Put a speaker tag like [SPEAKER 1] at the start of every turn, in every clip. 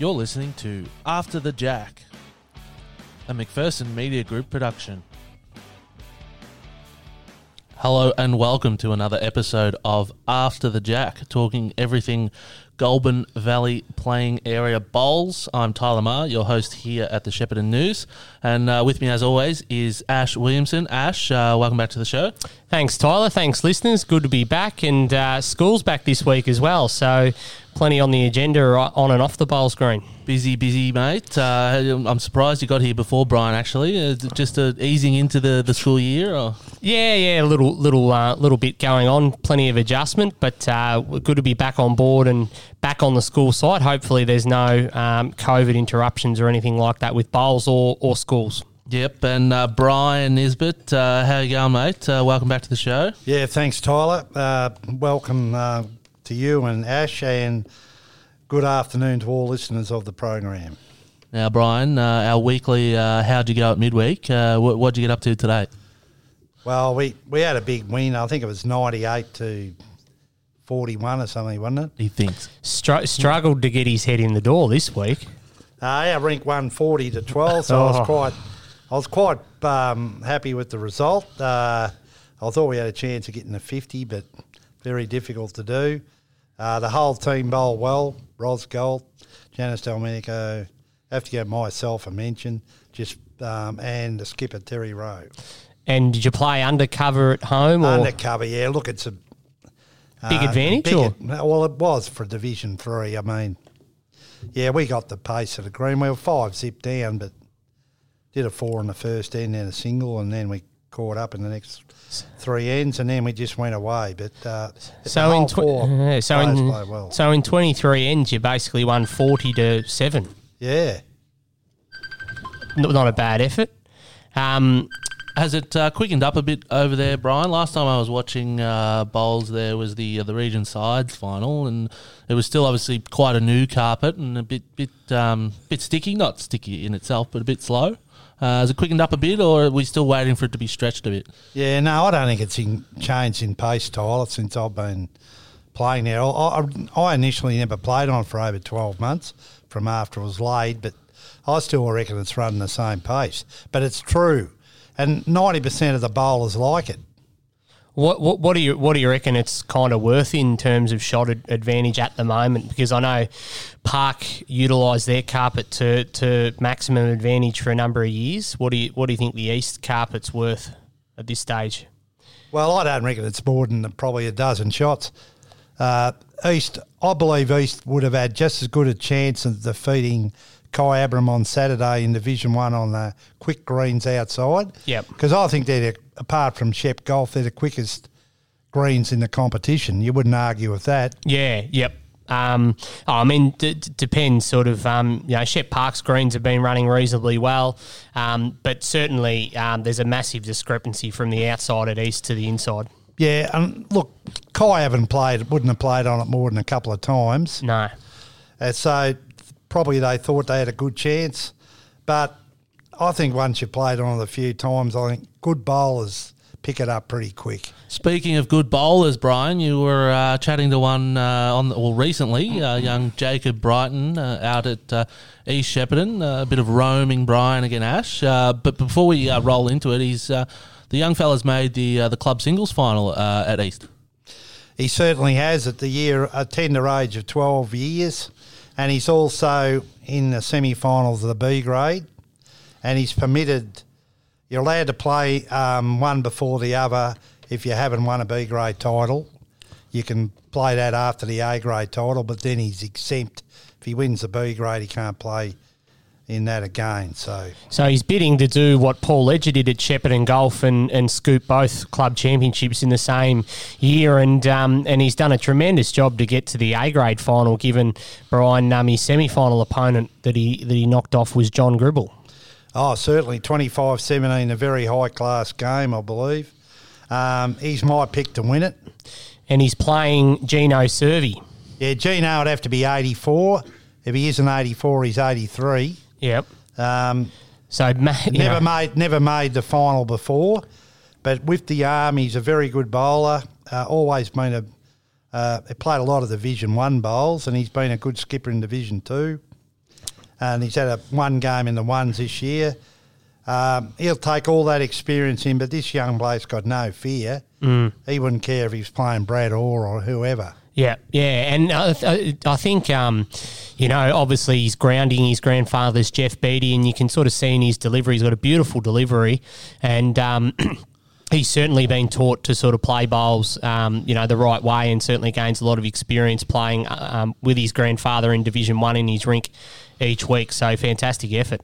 [SPEAKER 1] You're listening to After the Jack, a McPherson Media Group production. Hello and welcome to another episode of After the Jack, talking everything Goulburn Valley playing area bowls. I'm Tyler Marr, your host here at the Shepparton News, and uh, with me as always is Ash Williamson. Ash, uh, welcome back to the show.
[SPEAKER 2] Thanks, Tyler. Thanks, listeners. Good to be back, and uh, school's back this week as well. So, plenty on the agenda on and off the bowl screen.
[SPEAKER 1] Busy, busy, mate. Uh, I'm surprised you got here before Brian. Actually, uh, just uh, easing into the, the school year. Or?
[SPEAKER 2] Yeah, yeah, a little, little, uh, little bit going on. Plenty of adjustment, but uh, good to be back on board and back on the school site. Hopefully, there's no um, COVID interruptions or anything like that with bowls or, or schools.
[SPEAKER 1] Yep, and uh, Brian Nisbet, uh, how you going, mate? Uh, welcome back to the show.
[SPEAKER 3] Yeah, thanks, Tyler. Uh, welcome uh, to you and Ash, and good afternoon to all listeners of the program.
[SPEAKER 1] Now, Brian, uh, our weekly "How'd you go at midweek?" what what'd you get up to today?
[SPEAKER 3] Well, we we had a big win. I think it was ninety-eight to forty-one or something, wasn't it?
[SPEAKER 1] He thinks
[SPEAKER 2] Str- struggled to get his head in the door this week.
[SPEAKER 3] Uh, our rink won forty to twelve, so I was
[SPEAKER 2] Oh.
[SPEAKER 3] quite I was quite um, happy with the result. Uh, I thought we had a chance of getting a 50, but very difficult to do. Uh, the whole team bowled well. Ros Gold, Janice Delmenico, have to give myself a mention, just um, and the skipper Terry Rowe.
[SPEAKER 2] And did you play undercover at home or
[SPEAKER 3] Undercover, yeah. Look, it's a
[SPEAKER 2] big
[SPEAKER 3] uh,
[SPEAKER 2] advantage?
[SPEAKER 3] big
[SPEAKER 2] or?
[SPEAKER 3] well, it was for Division Three. I mean, yeah, we got the pace of the green. We were five zip down, but did a four in the first end, then a single, and then we caught up in the next three ends, and then we just went away. But uh,
[SPEAKER 2] So in, tw-
[SPEAKER 3] four
[SPEAKER 2] yeah, so, in
[SPEAKER 3] well.
[SPEAKER 2] so in 23 ends, you basically won 40 to 7.
[SPEAKER 3] yeah,
[SPEAKER 2] N- Not a bad effort. Um,
[SPEAKER 1] Has it uh, quickened up a bit over there, Brian? Last time I was watching uh, bowls, there was the uh, the region sides final, and it was still obviously quite a new carpet and a bit bit um, bit sticky. Not sticky in itself, but a bit slow. Uh, has it quickened up a bit, or are we still waiting for it to be stretched a bit?
[SPEAKER 3] yeah. No, I don't think it's in, changed in pace, Tyler, since I've been playing there. I, I, I initially never played on for over 12 months from after it was laid, but I still reckon it's running the same pace. But it's true. And 90% of the bowlers like it.
[SPEAKER 2] What, what what do you what do you reckon it's kind of worth in terms of shot advantage at the moment? Because I know Park utilised their carpet to, to maximum advantage for a number of years. What do you what do you think the East carpet's worth at this stage?
[SPEAKER 3] Well, I don't reckon it's more than probably a dozen shots. Uh, East, I believe East would have had just as good a chance of defeating Kyabram on Saturday in Division One on the quick greens outside.
[SPEAKER 2] Yep.
[SPEAKER 3] Because I think they're, the- apart from Shep Golf, they're the quickest greens in the competition. You wouldn't argue with that.
[SPEAKER 2] Yeah, yep. Um, oh, I mean, d- d- depends. Sort of, um, you know, Shep Park's greens have been running reasonably well, um, but certainly um, there's a massive discrepancy from the outside at east to the inside.
[SPEAKER 3] Yeah, and look, Kai haven't played, wouldn't have played on it more than a couple of times.
[SPEAKER 2] No,
[SPEAKER 3] And so probably they thought they had a good chance. But I think once you've played on it a few times, I think good bowlers pick it up pretty quick.
[SPEAKER 1] Speaking of good bowlers, Brian, you were uh, chatting to one uh, on well recently, uh, young Jacob Brighton uh, out at uh, East Shepparton. Uh, a bit of roaming Brian again, Ash. Uh, but before we uh, roll into it, he's uh, the young fella's made the uh, the club singles final uh, at East.
[SPEAKER 3] He certainly has at the year a tender age of 12 years. And he's also in the semi finals of the B grade. And he's permitted, you're allowed to play um, one before the other if you haven't won a B grade title. You can play that after the A grade title, but then he's exempt. If he wins the B grade, he can't play in that again. So,
[SPEAKER 2] so he's bidding to do what Paul Ledger did at Shepparton Golf and, and scoop both club championships in the same year, and um, and he's done a tremendous job to get to the A grade final. Given Brian um, his semi final opponent that he that he knocked off was John Gribble.
[SPEAKER 3] oh, certainly 25 17, a very high class game, I believe. Um, he's my pick to win it.
[SPEAKER 2] and he's playing Gino Servi.
[SPEAKER 3] Yeah, Gino would have to be 84. If he isn't 84, he's 83.
[SPEAKER 2] Yep.
[SPEAKER 3] Um,
[SPEAKER 2] So ma-
[SPEAKER 3] never
[SPEAKER 2] know,
[SPEAKER 3] made never made the final before, but with the arm, he's a very good bowler. Uh, always been a uh, he played a lot of Division One bowls, and he's been a good skipper in Division Two. and he's had a one game in the ones this year. Um, he'll take all that experience in, but this young bloke's got no fear. Mm. He wouldn't care if he's playing Brad Orr or whoever.
[SPEAKER 2] Yeah, yeah, and I, I think um, you know, obviously he's grounding his grandfather's Jeff Beattie, and you can sort of see in his delivery, he's got a beautiful delivery, and um, he's certainly been taught to sort of play bowls, um, you know, the right way, and certainly gains a lot of experience playing um, with his grandfather in Division One in his rink each week. So fantastic effort.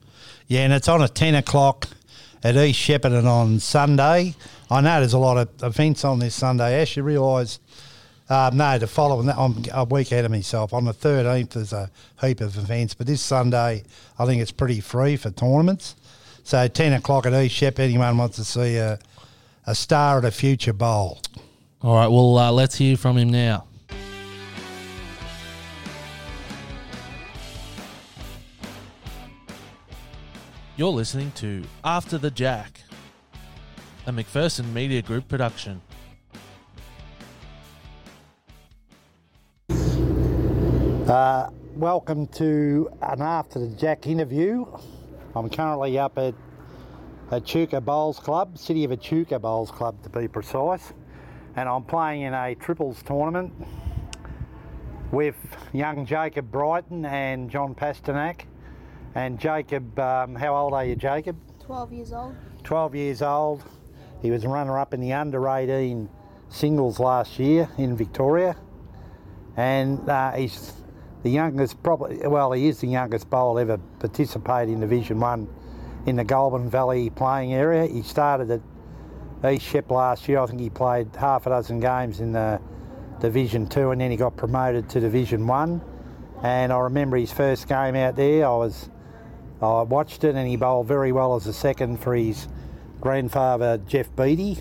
[SPEAKER 3] Yeah, and it's on at ten o'clock at East Shepparton on Sunday. I know there's a lot of events on this Sunday. As you realise uh, no, the following, that, I'm a week ahead of myself. On the 13th, there's a heap of events, but this Sunday, I think it's pretty free for tournaments. So 10 o'clock at East Shep, anyone wants to see a, a star at a future bowl.
[SPEAKER 1] All right, well, uh, let's hear from him now. You're listening to After the Jack, a McPherson Media Group production.
[SPEAKER 3] Uh, welcome to an After the Jack interview. I'm currently up at Echuca Bowls Club, City of Echuca Bowls Club to be precise, and I'm playing in a triples tournament with young Jacob Brighton and John Pasternak. And Jacob, um, how old are you, Jacob?
[SPEAKER 4] 12 years old.
[SPEAKER 3] 12 years old. He was runner up in the under 18 singles last year in Victoria. And uh, he's the youngest, probably, well, he is the youngest bowler ever participate in Division 1 in the Goulburn Valley playing area. He started at East Shep last year. I think he played half a dozen games in the Division 2 and then he got promoted to Division 1. And I remember his first game out there, I was I watched it and he bowled very well as a second for his grandfather Jeff Beattie.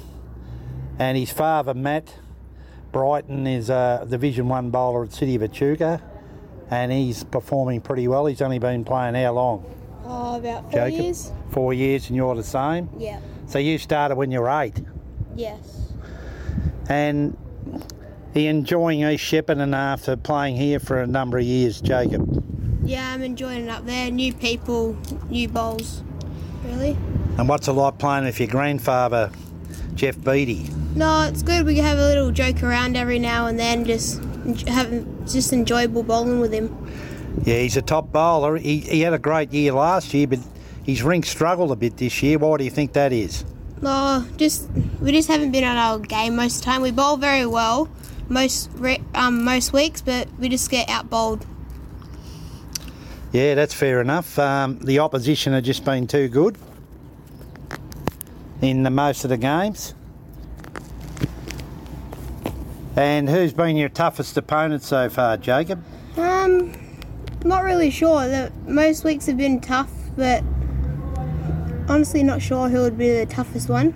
[SPEAKER 3] And his father Matt Brighton is a Division 1 bowler at City of Echuca and he's performing pretty well. He's only been playing how long?
[SPEAKER 4] Oh, about four Jacob? years.
[SPEAKER 3] Four years, and you're the same?
[SPEAKER 4] Yeah.
[SPEAKER 3] So you started when you were eight?
[SPEAKER 4] Yes.
[SPEAKER 3] And are you enjoying East Shepparton after playing here for a number of years, Jacob?
[SPEAKER 4] Yeah, I'm enjoying it up there. New people, new bowls, really.
[SPEAKER 3] And what's it like playing with your grandfather, Jeff Beattie?
[SPEAKER 4] No, it's good. We have a little joke around every now and then, just having just enjoyable bowling with him.
[SPEAKER 3] Yeah, he's a top bowler. He, he had a great year last year, but his rink struggled a bit this year. Why do you think that is?
[SPEAKER 4] Oh, just we just haven't been on our game most of the time. We bowl very well most um, most weeks, but we just get out bowled.
[SPEAKER 3] Yeah, that's fair enough. Um, the opposition have just been too good in the most of the games. And who's been your toughest opponent so far, Jacob?
[SPEAKER 4] Um, not really sure. The, most weeks have been tough, but honestly not sure who would be the toughest one.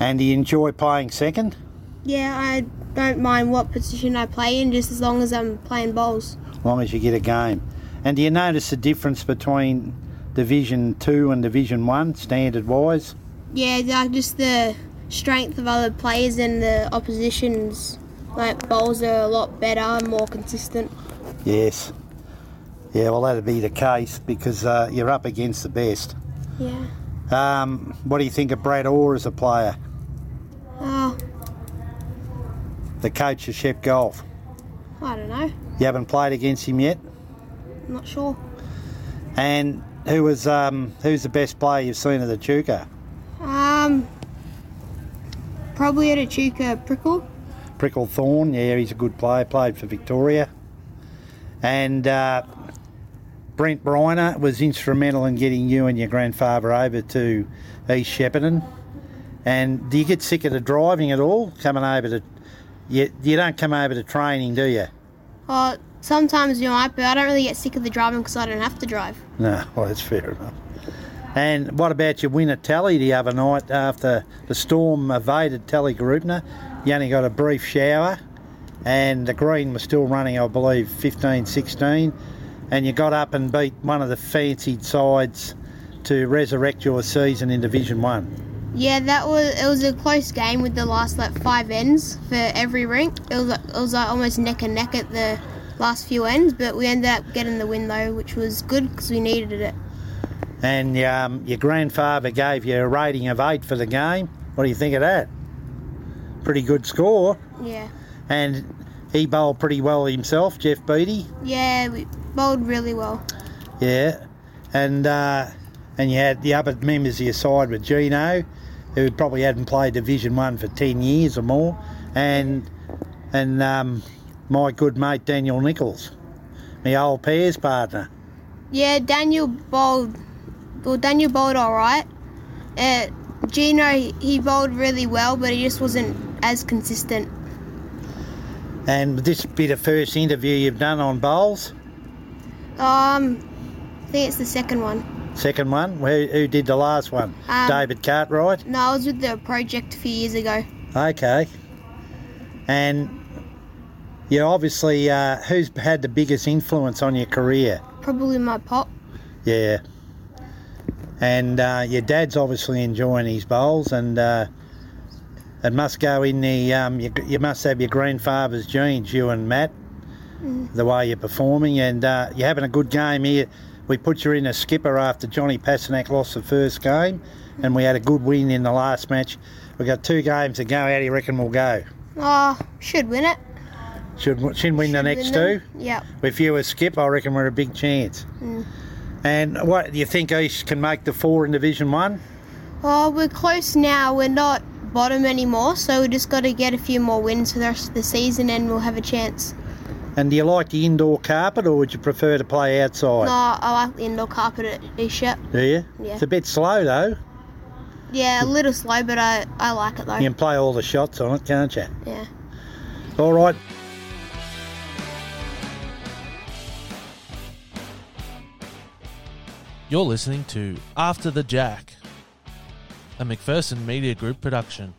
[SPEAKER 3] And do you enjoy playing second?
[SPEAKER 4] Yeah, I don't mind what position I play in, just as long as I'm playing bowls.
[SPEAKER 3] As long as you get a game. And do you notice the difference between Division Two and Division One, standard wise?
[SPEAKER 4] Yeah, like just the strength of other players and the opposition's like bowls are a lot better, and more consistent.
[SPEAKER 3] Yes. Yeah, well, that'd be the case because uh, you're up against the best.
[SPEAKER 4] Yeah.
[SPEAKER 3] Um, what do you think of Brad Orr as a player?
[SPEAKER 4] Oh.
[SPEAKER 3] The coach of Shep Golf.
[SPEAKER 4] I don't know.
[SPEAKER 3] You haven't played against him yet?
[SPEAKER 4] I'm not sure.
[SPEAKER 3] And who was um, who's the best player you've seen at the Chuka?
[SPEAKER 4] Um, Probably at Echuca Prickle.
[SPEAKER 3] Prickle Thorn, yeah, he's a good player, played for Victoria. And uh, Brent Briner was instrumental in getting you and your grandfather over to East Shepparton. And do you get sick of the driving at all, coming over to... You, you don't come over to training, do you?
[SPEAKER 4] Oh, sometimes you might, but I don't really get sick of the driving because I don't have to drive.
[SPEAKER 3] No, well, that's fair enough. And what about your win at Tally the other night after the storm evaded Tallygaroopna? You only got a brief shower and the green was still running, I believe, 15 16. And you got up and beat one of the fancied sides to resurrect your season in Division 1.
[SPEAKER 4] Yeah, that was it was a close game with the last like five ends for every rink. It was it was like almost neck and neck at the last few ends, but we ended up getting the win though, which was good because we needed it.
[SPEAKER 3] And um, your grandfather gave you a rating of eight for the game. What do you think of that? Pretty good score.
[SPEAKER 4] Yeah.
[SPEAKER 3] And he bowled pretty well himself, Jeff Beattie.
[SPEAKER 4] Yeah, we bowled really well.
[SPEAKER 3] Yeah. And uh, and you had the other members of your side with Gino, who probably hadn't played Division One for ten years or more, and and um, my good mate Daniel Nichols, my old pairs partner.
[SPEAKER 4] Yeah, Daniel bowled. Well, Daniel bowled all right. Uh, Gino, he- bowled really well, but he just wasn't as consistent.
[SPEAKER 3] And this be the first interview you've done on bowls.
[SPEAKER 4] Um, I think it's the second one.
[SPEAKER 3] Second one, who, who did the last one?
[SPEAKER 4] Um,
[SPEAKER 3] David Cartwright.
[SPEAKER 4] No, I was with the project a few years ago.
[SPEAKER 3] Okay. And you obviously, uh, who's had the biggest influence on your career?
[SPEAKER 4] Probably my pop.
[SPEAKER 3] Yeah. And uh, your dad's obviously enjoying his bowls, and uh, it must go in the. Um, you, you must have your grandfather's genes, you and Matt, the way you're performing, and uh, you're having a good game here. We put you in a skipper after Johnny Passanek lost the first game, and we had a good win in the last match. We've got two games to go. How do you reckon we'll go?
[SPEAKER 4] Oh, should win it.
[SPEAKER 3] Should should win the next
[SPEAKER 4] win
[SPEAKER 3] two?
[SPEAKER 4] Yep.
[SPEAKER 3] If you were skip, I reckon we're a big chance. And what do you think East can make the four in Division One?
[SPEAKER 4] Oh, we're close now. We're not bottom anymore, so we just got to get a few more wins for the rest of the season, and we'll have a chance.
[SPEAKER 3] And do you like the indoor carpet, or would you prefer to play outside?
[SPEAKER 4] No, I like the indoor carpet at Isha.
[SPEAKER 3] Do you?
[SPEAKER 4] Yeah.
[SPEAKER 3] It's a bit slow though.
[SPEAKER 4] Yeah, a little slow, but I, I like it though.
[SPEAKER 3] You can play all the shots on it, can't you?
[SPEAKER 4] Yeah.
[SPEAKER 3] All right.
[SPEAKER 1] You're listening to After the Jack, a McPherson Media Group production.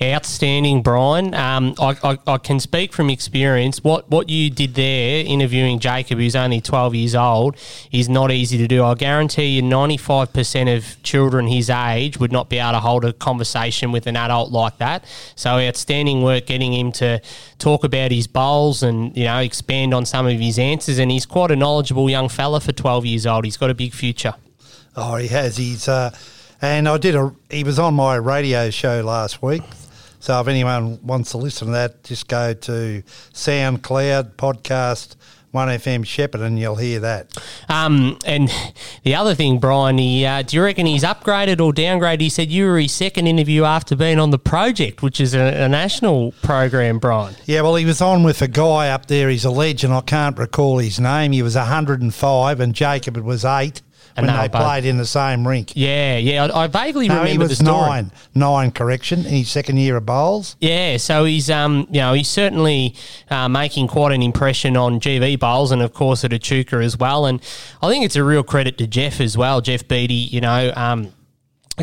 [SPEAKER 2] Outstanding, Brian. Um, I, I, I can speak from experience. What what you did there, interviewing Jacob, who's only 12 years old, is not easy to do. I guarantee you 95% of children his age would not be able to hold a conversation with an adult like that. So outstanding work getting him to talk about his bowls and, you know, expand on some of his answers. And he's quite a knowledgeable young fella for 12 years old. He's got a big future.
[SPEAKER 3] Oh, he has. He's uh, and I did a. He was on my radio show last week. So if anyone wants to listen to that, just go to SoundCloud podcast One FM Shepherd, and you'll hear that.
[SPEAKER 2] Um, and the other thing, Brian, he, uh, do you reckon he's upgraded or downgraded? He said you were his second interview after being on the project, which is a, a national program, Brian.
[SPEAKER 3] Yeah, well, he was on with a guy up there. He's a legend. I can't recall his name. He was 105, and Jacob was eight
[SPEAKER 2] And
[SPEAKER 3] when
[SPEAKER 2] they
[SPEAKER 3] they
[SPEAKER 2] both-
[SPEAKER 3] played in the same rink.
[SPEAKER 2] Yeah, yeah, I, I vaguely
[SPEAKER 3] No,
[SPEAKER 2] remember
[SPEAKER 3] he was
[SPEAKER 2] the story.
[SPEAKER 3] nine. Nine, correction, in his second year of bowls.
[SPEAKER 2] Yeah, so he's um you know he's certainly uh, making quite an impression on GV bowls and of course at Echuca as well, and I think it's a real credit to Jeff as well, Jeff Beattie. You know. Um,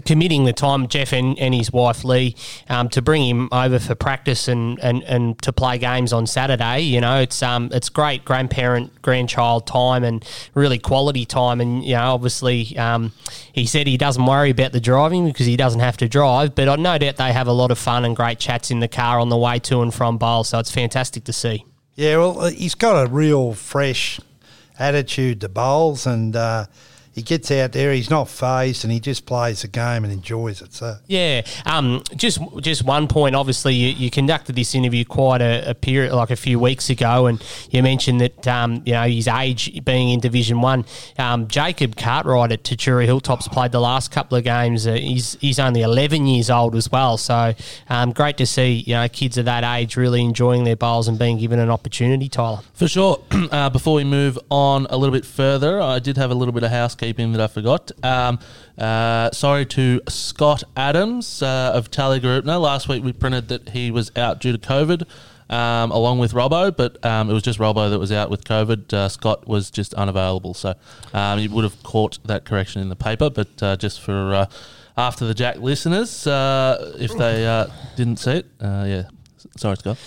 [SPEAKER 2] committing the time, Jeff and, and his wife Lee, um, to bring him over for practice and, and, and to play games on Saturday. You know, it's um it's great grandparent grandchild time and really quality time. And you know, obviously, um, he said he doesn't worry about the driving because he doesn't have to drive. But I no doubt they have a lot of fun and great chats in the car on the way to and from bowl. So it's fantastic to see.
[SPEAKER 3] Yeah, well, uh, he's got a real fresh attitude to bowls, and uh, he gets out there. He's not phased, and he just plays the game and enjoys it. So
[SPEAKER 2] Yeah, um, just just one point. Obviously, you, you conducted this interview quite a, a period, like a few weeks ago, and you mentioned that um, you know his age being in Division One. Um, Jacob Cartwright at Tatura Hilltops played the last couple of games. Uh, he's he's only eleven years old as well, so um, great to see you know kids of that age really enjoying their bowls and being given an opportunity. Tyler.
[SPEAKER 1] For sure. uh, before we move on a little bit further, I did have a little bit of housekeeping that I forgot. Um, uh, sorry to Scott Adams uh, of Tally Group. No, last week we printed that he was out due to COVID. Um, along with Robbo, but um, it was just Robbo that was out with COVID. Uh, Scott was just unavailable, so um, you would have caught that correction in the paper. But uh, just for uh, after the Jack listeners, uh, if they uh, didn't see it, uh, yeah, sorry, Scott.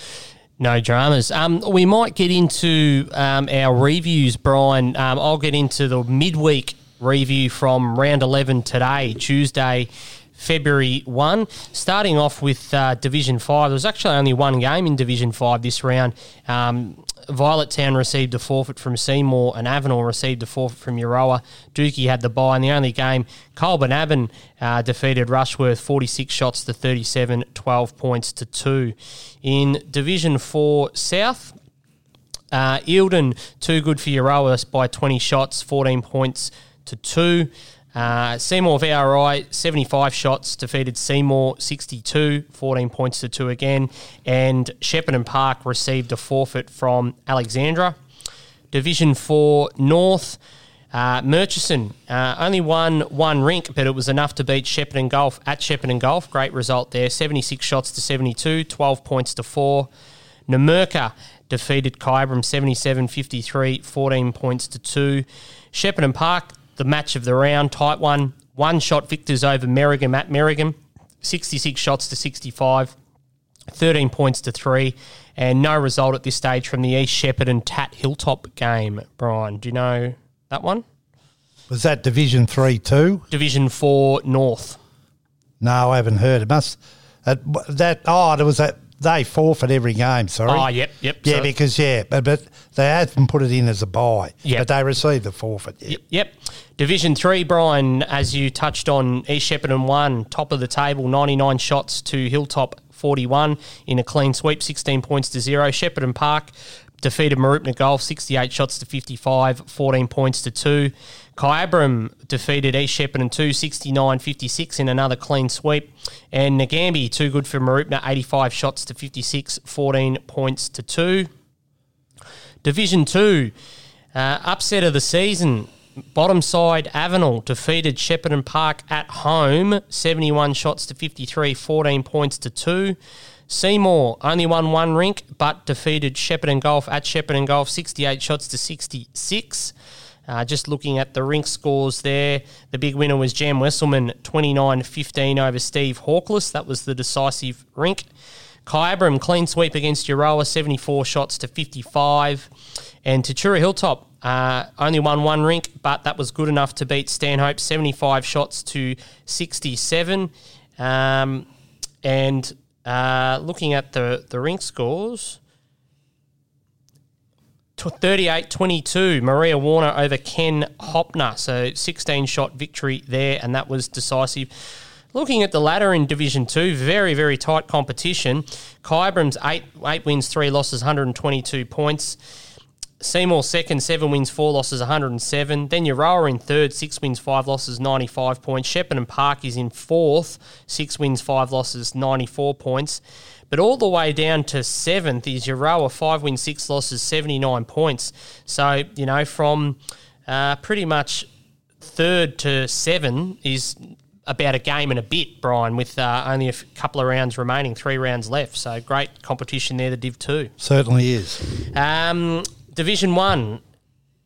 [SPEAKER 2] No dramas. Um, we might get into um, our reviews, Brian. Um, I'll get into the midweek review from round 11 today, Tuesday, February 1. Starting off with uh, Division 5, there was actually only one game in Division 5 this round. Um, Violet Town received a forfeit from Seymour and Avenel received a forfeit from Euroa. Dookie had the bye in the only game. Colbinabbin uh, defeated Rushworth 46 shots to 37, 12 points to 2. In Division 4 South, uh, Eildon, too good for Euroa by 20 shots, 14 points to 2. Uh, Seymour VRI, 75 shots, defeated Seymour 62, 14 points to 2 again. And Shepparton Park received a forfeit from Alexandra. Division 4 North, uh, Murchison uh, only won one rink, but it was enough to beat Shepparton Golf at Shepparton Golf. Great result there 76 shots to 72, 12 points to 4. Numurkah defeated Kyabram 77 53, 14 points to 2. Shepparton Park the match of the round, tight one. One shot victors over Merrigum at Merrigum, 66 shots to 65, 13 points to three, and no result at this stage from the East Shepparton Tat Hilltop game. Brian, do you know that one?
[SPEAKER 3] Was that Division 3 too?
[SPEAKER 2] Division 4 North.
[SPEAKER 3] No, I haven't heard. It must. That, that oh, there was that they forfeit every game. Sorry.
[SPEAKER 2] Oh, yep, yep.
[SPEAKER 3] Yeah,
[SPEAKER 2] So-
[SPEAKER 3] because yeah, but but they haven't put it in as a buy.
[SPEAKER 2] Yep.
[SPEAKER 3] But they received the forfeit.
[SPEAKER 2] Yep, Yep. Division three, Brian, as you touched on, East Shepparton one, top of the table, 99 shots to Hilltop 41 in a clean sweep, 16 points to zero. Shepparton Park defeated Mooroopna Golf, 68 shots to 55, 14 points to two. Kyabram defeated East Shepparton 2, 69 56 in another clean sweep. And Nagambie, too good for Mooroopna, 85 shots to 56, 14 points to two. Division 2, uh, upset of the season. Bottom side, Avenel defeated Shepparton Park at home, 71 shots to 53, 14 points to 2. Seymour only won one rink, but defeated Shepparton Golf at Shepparton Golf, 68 shots to 66. Uh, just looking at the rink scores there, the big winner was Jam Wesselman, 29 15 over Steve Hawkless. That was the decisive rink. Kyabram, clean sweep against Euroa, 74 shots to 55. And Tatura Hilltop, uh, only won one rink, but that was good enough to beat Stanhope, 75 shots to 67. Um, and uh, looking at the, the rink scores, 38 22, Maria Warner over Ken Hopner. So 16 shot victory there, and that was decisive. Looking at the ladder in Division 2, very, very tight competition. Kyabram's eight, eight wins, three losses, 122 points. Seymour second, seven wins, four losses, 107. Then Euroa in third, six wins, five losses, 95 points. Shepparton Park is in fourth, six wins, five losses, 94 points. But all the way down to seventh is Euroa, five wins, six losses, 79 points. So, you know, from uh, pretty much third to seven is about a game and a bit, Brian, with uh, only a f- couple of rounds remaining, three rounds left. So great competition there, the Div 2.
[SPEAKER 3] Certainly is.
[SPEAKER 2] Um, Division 1,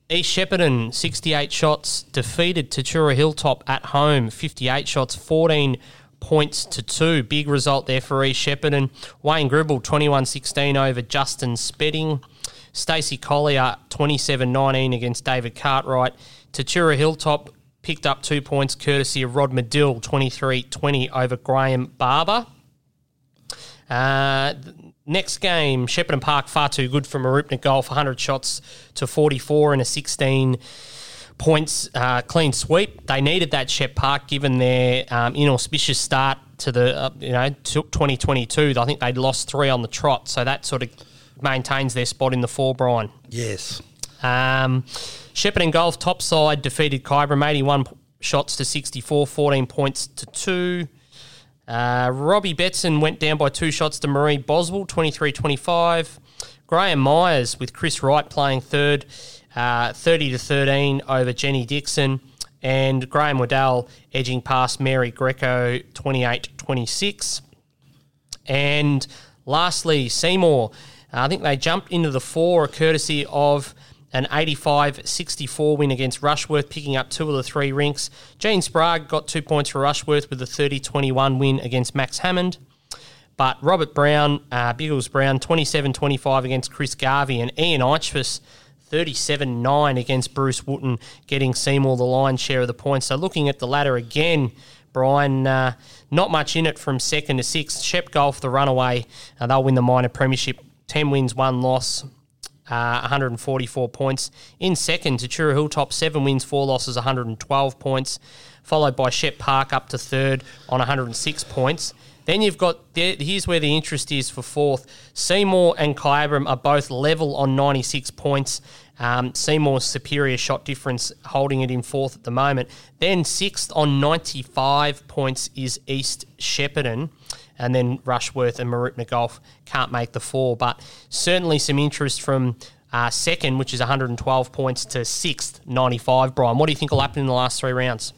[SPEAKER 2] East Shepparton, 68 shots, defeated Tatura Hilltop at home, 58 shots, 14 points to 2. Big result there for East and Wayne Gribble, 21 16 over Justin Spedding. Stacey Collier, 27 19 against David Cartwright. Tatura Hilltop picked up two points courtesy of Rod Medill, 23 20 over Graham Barber. Uh, next game, Shepparton Park far too good for Mooroopna Golf, 100 shots to 44 and a 16 points uh, clean sweep. They needed that Shep Park given their um, inauspicious start to the uh, you know 2022. I think they'd lost three on the trot, so that sort of maintains their spot in the four. Brian.
[SPEAKER 3] Yes.
[SPEAKER 2] Um, Shepparton Golf top side defeated Kyabram 81 shots to 64, 14 points to 2. Uh, Robbie Betson went down by two shots to Marie Boswell, 23 25. Graham Myers with Chris Wright playing third, uh, 30 to 13 over Jenny Dixon. And Graham Waddell edging past Mary Greco, 28 26. And lastly, Seymour. I think they jumped into the four, courtesy of an 85 64 win against Rushworth, picking up two of the three rinks. Gene Sprague got two points for Rushworth with a 30 21 win against Max Hammond. But Robert Brown, uh, Biggles Brown, 27 25 against Chris Garvey, and Ian Eichfuss, 37 9 against Bruce Wooten, getting Seymour the lion's share of the points. So looking at the ladder again, Brian, uh, not much in it from second to sixth. Shep Golf, the runaway, uh, they'll win the minor premiership. 10 wins, one loss. Uh, 144 points. In second, Tatura Hilltop, seven wins, four losses, 112 points. Followed by Shep Park up to third on 106 points. Then you've got here's where the interest is for fourth. Seymour and Kyabram are both level on 96 points. Um, Seymour's superior shot difference holding it in fourth at the moment. Then sixth on 95 points is East Shepparton. And then Rushworth and Mooroopna Golf can't make the four. But certainly some interest from uh, second, which is 112 points, to sixth, 95. Brian, what do you think will happen in the last three rounds?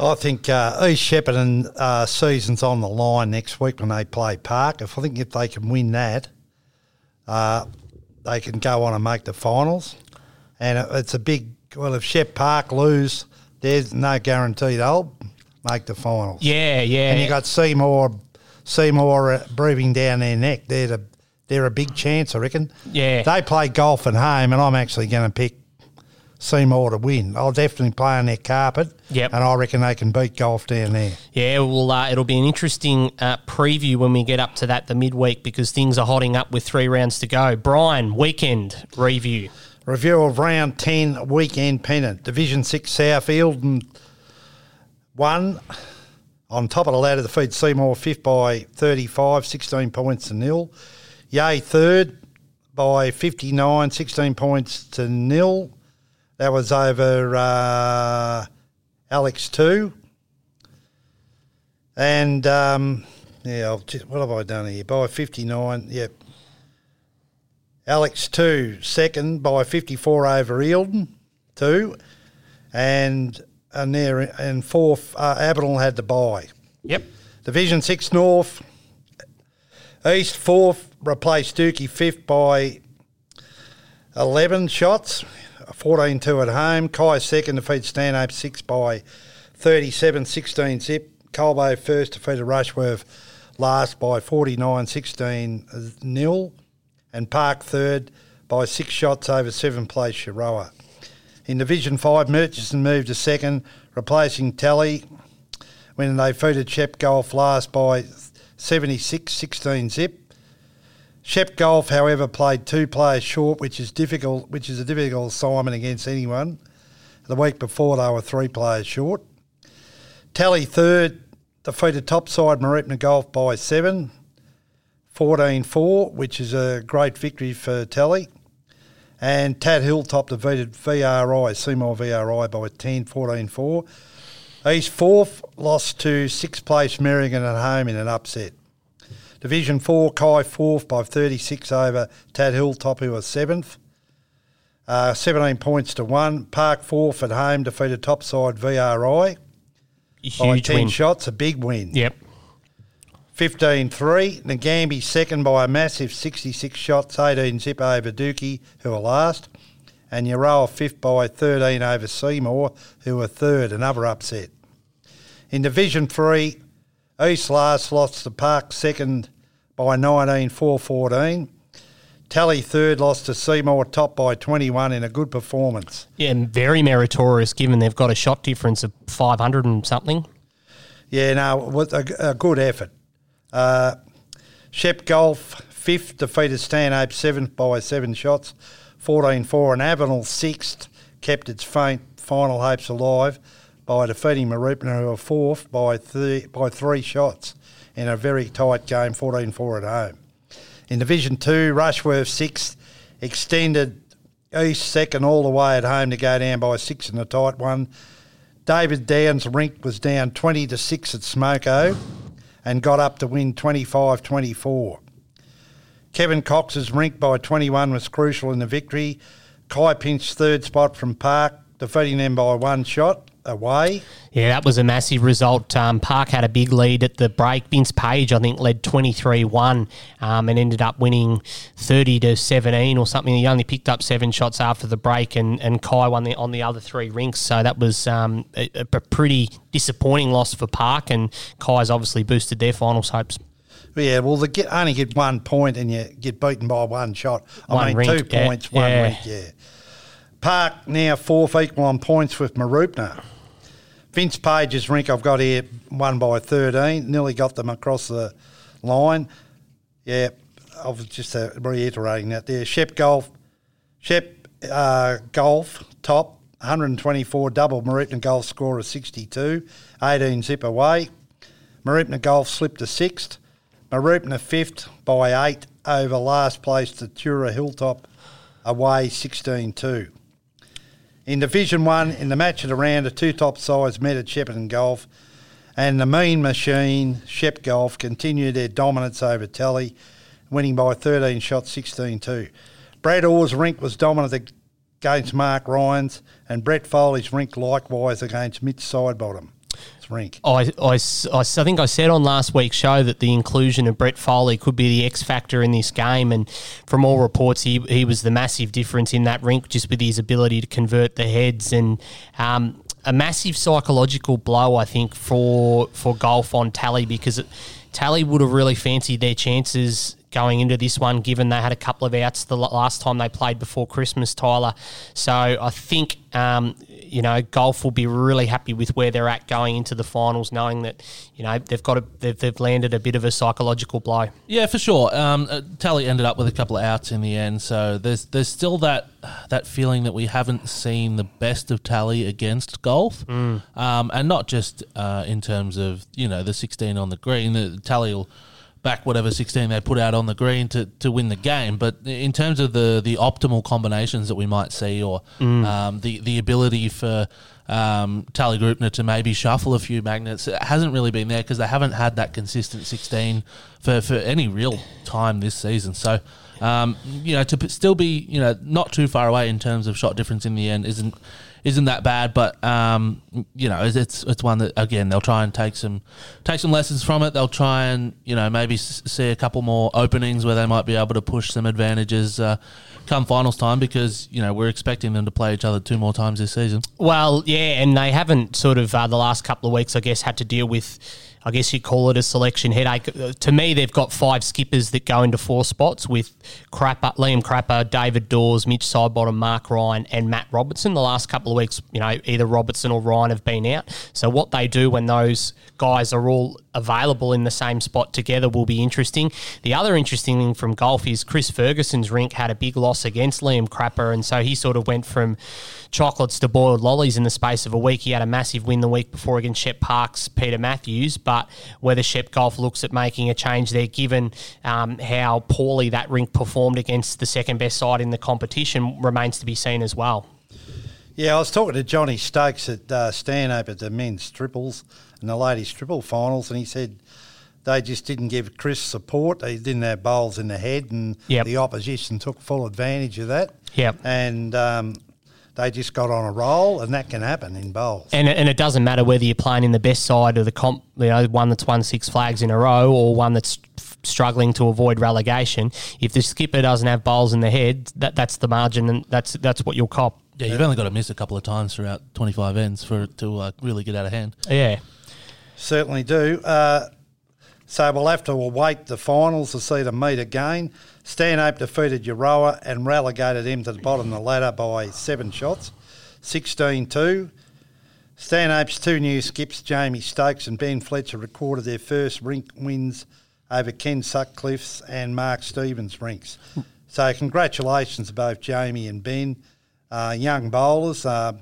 [SPEAKER 3] I think uh, East Shepparton uh, season's on the line next week when they play Park. If I think if they can win that, uh, they can go on and make the finals. And it's a big. Well, if Shep Park lose, there's no guarantee they'll make the finals.
[SPEAKER 2] Yeah, yeah.
[SPEAKER 3] And you got Seymour, Seymour uh, breathing down their neck. They're the, they're a big chance, I reckon.
[SPEAKER 2] Yeah.
[SPEAKER 3] They play golf at home, and I'm actually going to pick Seymour to win. I'll definitely play on their carpet.
[SPEAKER 2] Yep.
[SPEAKER 3] And I reckon they can beat golf down there.
[SPEAKER 2] Yeah, well, uh, it'll be an interesting uh, preview when we get up to that the midweek because things are hotting up with three rounds to go. Brian, weekend review.
[SPEAKER 3] Review of round 10 weekend pennant. Division 6 Southfield and one on top of the ladder, defeat Seymour fifth by 35, 16 points to nil. Yay third by 59, 16 points to nil. That was over uh, Alex 2. And, um, yeah, just, what have I done here? By 59, yep. Alex 2, second by 54 over Eildon, 2. And, and there, and fourth, uh, had the bye.
[SPEAKER 2] Yep.
[SPEAKER 3] Division 6 North, East fourth, replaced Dookie fifth by 11 shots. 14 2 at home. Kai second defeated Stanhope 6 by 37 16 zip. Colbo first defeated Rushworth last by 49 16 uh, nil. And Park third by six shots over seven place Shiroa. In Division 5, Murchison moved to second, replacing Tally when they defeated Shep Golf last by 76 16 zip. Shep Golf, however, played two players short, which is difficult, which is a difficult assignment against anyone. The week before, they were three players short. Tally third defeated topside Mooroopna Golf by seven, 14-4, which is a great victory for Tally. And Tad Hilltop defeated VRI, Seymour VRI by 10, 14-4. East fourth lost to sixth place Merrigum at home in an upset. Division 4, Kai fourth by 36 over Tad Hilltop, who was seventh. Uh, 17 points to one. Park fourth at home defeated topside VRI
[SPEAKER 2] Huge
[SPEAKER 3] by 10
[SPEAKER 2] win.
[SPEAKER 3] shots, a big win.
[SPEAKER 2] Yep.
[SPEAKER 3] 15 3. Nagambie second by a massive 66 shots, 18 zip over Dookie, who were last. And Euroa fifth by 13 over Seymour, who were third, another upset. In Division 3, East last lost to Park second by 19 4 14. Tally third lost to Seymour top by 21 in a good performance.
[SPEAKER 2] Yeah, and very meritorious given they've got a shot difference of 500 and something.
[SPEAKER 3] Yeah, no, it was a, a good effort. Uh, Shep Golf fifth defeated Stanhope seventh by seven shots, 14-4, and Avenel sixth kept its faint final hopes alive by defeating Mooroopna, who were fourth by by three shots in a very tight game, 14-4 at home. In Division Two, Rushworth sixth extended East second all the way at home to go down by six in a tight one. David Downs' rink was down 20 to 6 at Smoko and got up to win 25 24. Kevin Cox's rink by 21 was crucial in the victory. Kai pinched third spot from Park, defeating them by one shot away.
[SPEAKER 2] Yeah, that was a massive result. Um, Park had a big lead at the break. Vince Page, I think, led 23 1 um, and ended up winning 30 to 17 or something. He only picked up seven shots after the break, and, and Kai won the, on the other three rinks. So that was um, a, a pretty disappointing loss for Park, and Kai's obviously boosted their finals hopes.
[SPEAKER 3] Yeah, well, they get only get one point and you get beaten by one shot. I
[SPEAKER 2] One
[SPEAKER 3] mean,
[SPEAKER 2] rink,
[SPEAKER 3] two
[SPEAKER 2] yeah,
[SPEAKER 3] points, one
[SPEAKER 2] yeah.
[SPEAKER 3] rink, yeah. Park now fourth equal on points with Mooroopna. Vince Page's rink I've got here won by 13. Nearly got them across the line. Yeah, I was just uh, reiterating that there. Shep Golf, Shep uh, Golf top 124 double Mooroopna Golf score of 62, 18 zip away. Mooroopna Golf slipped to sixth. Mooroopna fifth by eight over last place Tatura Hilltop away 16 2. In Division 1, in the match of the round, the two top sides met at Shepparton Golf, and the mean machine, Shep Golf, continued their dominance over Tally, winning by 13 shots 16 2. Brad Orr's rink was dominant against Mark Ryan's, and Brett Foley's rink likewise against Mitch Sidebottom. Rink.
[SPEAKER 2] I, I, I, think I said on last week's show that the inclusion of Brett Foley could be the X factor in this game, and from all reports, he, he was the massive difference in that rink just with his ability to convert the heads and um, a massive psychological blow, I think, for for golf on Tally because it, Tally would have really fancied their chances going into this one, given they had a couple of outs the last time they played before Christmas, Tyler. So I think um, you know golf will be really happy with where they're at going into the finals, knowing that you know they've got a, they've, they've landed a bit of a psychological blow.
[SPEAKER 1] Yeah, for sure. Um, uh, Tally ended up with a couple of outs in the end, so there's there's still that that feeling that we haven't seen the best of Tally against golf,
[SPEAKER 2] mm.
[SPEAKER 1] um, and not just uh, in terms of you know the 16 on the green. The Tally will back whatever 16 they put out on the green to, to win the game. But in terms of the, the optimal combinations that we might see or mm. um, the, the ability for um, Tallygaroopna to maybe shuffle a few magnets, it hasn't really been there because they haven't had that consistent 16 for, for any real time this season. So, um, you know, to still be, you know, not too far away in terms of shot difference in the end isn't – isn't that bad, but um, you know, it's it's one that again they'll try and take some take some lessons from it. They'll try and you know maybe see a couple more openings where they might be able to push some advantages uh, come finals time because you know we're expecting them to play each other two more times this season.
[SPEAKER 2] Well, yeah, and they haven't sort of uh, the last couple of weeks, I guess, had to deal with I guess you call it a selection headache. Uh, to me, they've got five skippers that go into four spots with Crapper, Liam Crapper, David Dawes, Mitch Sidebottom, Mark Ryan, and Matt Robertson. The last couple of weeks, you know, either Robertson or Ryan have been out. So what they do when those guys are all available in the same spot together will be interesting. The other interesting thing from golf is Chris Ferguson's rink had a big loss against Liam Crapper, and so he sort of went from chocolates to boiled lollies in the space of a week. He had a massive win the week before against Shep Parks, Peter Matthews, but whether Shep Golf looks at making a change there, given um, how poorly that rink performed against the second best side in the competition, remains to be seen as well.
[SPEAKER 3] Yeah, I was talking to Johnny Stokes at uh, Stanhope at the men's triples and the ladies triple finals, and he said they just didn't give Chris support. They didn't have bowls in the head, and
[SPEAKER 2] yep.
[SPEAKER 3] the opposition took full advantage of that.
[SPEAKER 2] Yep.
[SPEAKER 3] And um, they just got on a roll, and that can happen in bowls.
[SPEAKER 2] And, and it doesn't matter whether you're playing in the best side of the comp, you know, one that's won six flags in a row, or one that's struggling to avoid relegation. If the skipper doesn't have bowls in the head, that that's the margin, and that's that's what you'll cop.
[SPEAKER 1] Yeah, you've only got to miss a couple of times throughout 25 ends for it to uh, really get out of hand.
[SPEAKER 2] Yeah,
[SPEAKER 3] certainly do. Uh, so we'll have to await the finals to see them meet again. Stanhope defeated Euroa and relegated him to the bottom of the ladder by seven shots, 16 2. Stanhope's two new skips, Jamie Stokes and Ben Fletcher, recorded their first rink wins over Ken Sutcliffe's and Mark Stevens' rinks. So, congratulations to both Jamie and Ben, uh, young bowlers. Uh,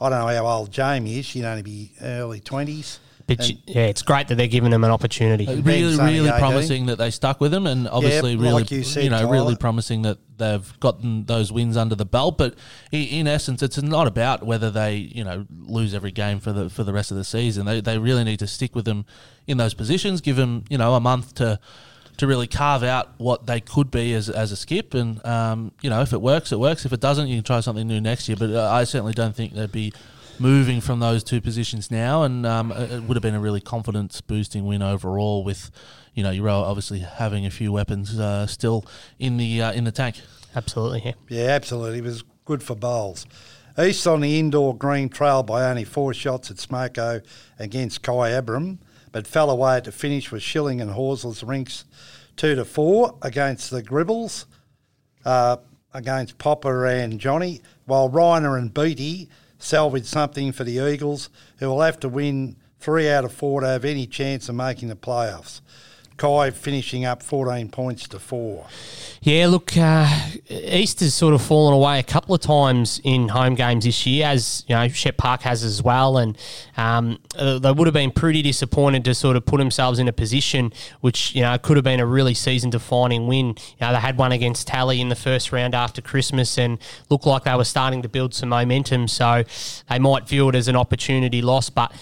[SPEAKER 3] I don't know how old Jamie is, she'd only be early 20s.
[SPEAKER 2] But yeah, it's great that they're giving them an opportunity.
[SPEAKER 1] Really, really promising that they stuck with them, and obviously,
[SPEAKER 3] yep,
[SPEAKER 1] really,
[SPEAKER 3] like you, said,
[SPEAKER 1] you, know,
[SPEAKER 3] Tyler.
[SPEAKER 1] really promising that they've gotten those wins under the belt. But in essence, it's not about whether they, you know, lose every game for the for the rest of the season. They they really need to stick with them in those positions. Give them, you know, a month to to really carve out what they could be as, as a skip. And, um, you know, if it works, it works. If it doesn't, you can try something new next year. But uh, I certainly don't think they'd be moving from those two positions now, and um, it would have been a really confidence boosting win overall. With you know, you're obviously having a few weapons uh, still in the uh, in the tank.
[SPEAKER 2] Absolutely, yeah,
[SPEAKER 3] yeah, absolutely. It was good for bowls. East on the indoor green trail by only four shots at Smoko against Kyabram, but fell away at the finish with Schilling and Horsley's rinks two to four against the Gribbles, uh, against Popper and Johnny, while Reiner and Beatty salvage something for the Eagles, who will have to win three out of four to have any chance of making the playoffs. Kai finishing up 14 points to four.
[SPEAKER 2] Yeah, look, uh, East has sort of fallen away a couple of times in home games this year, as you know, Shep Park has as well, and um, uh, they would have been pretty disappointed to sort of put themselves in a position which you know could have been a really season-defining win. You know, they had one against Tally in the first round after Christmas, and looked like they were starting to build some momentum, so they might view it as an opportunity loss, but.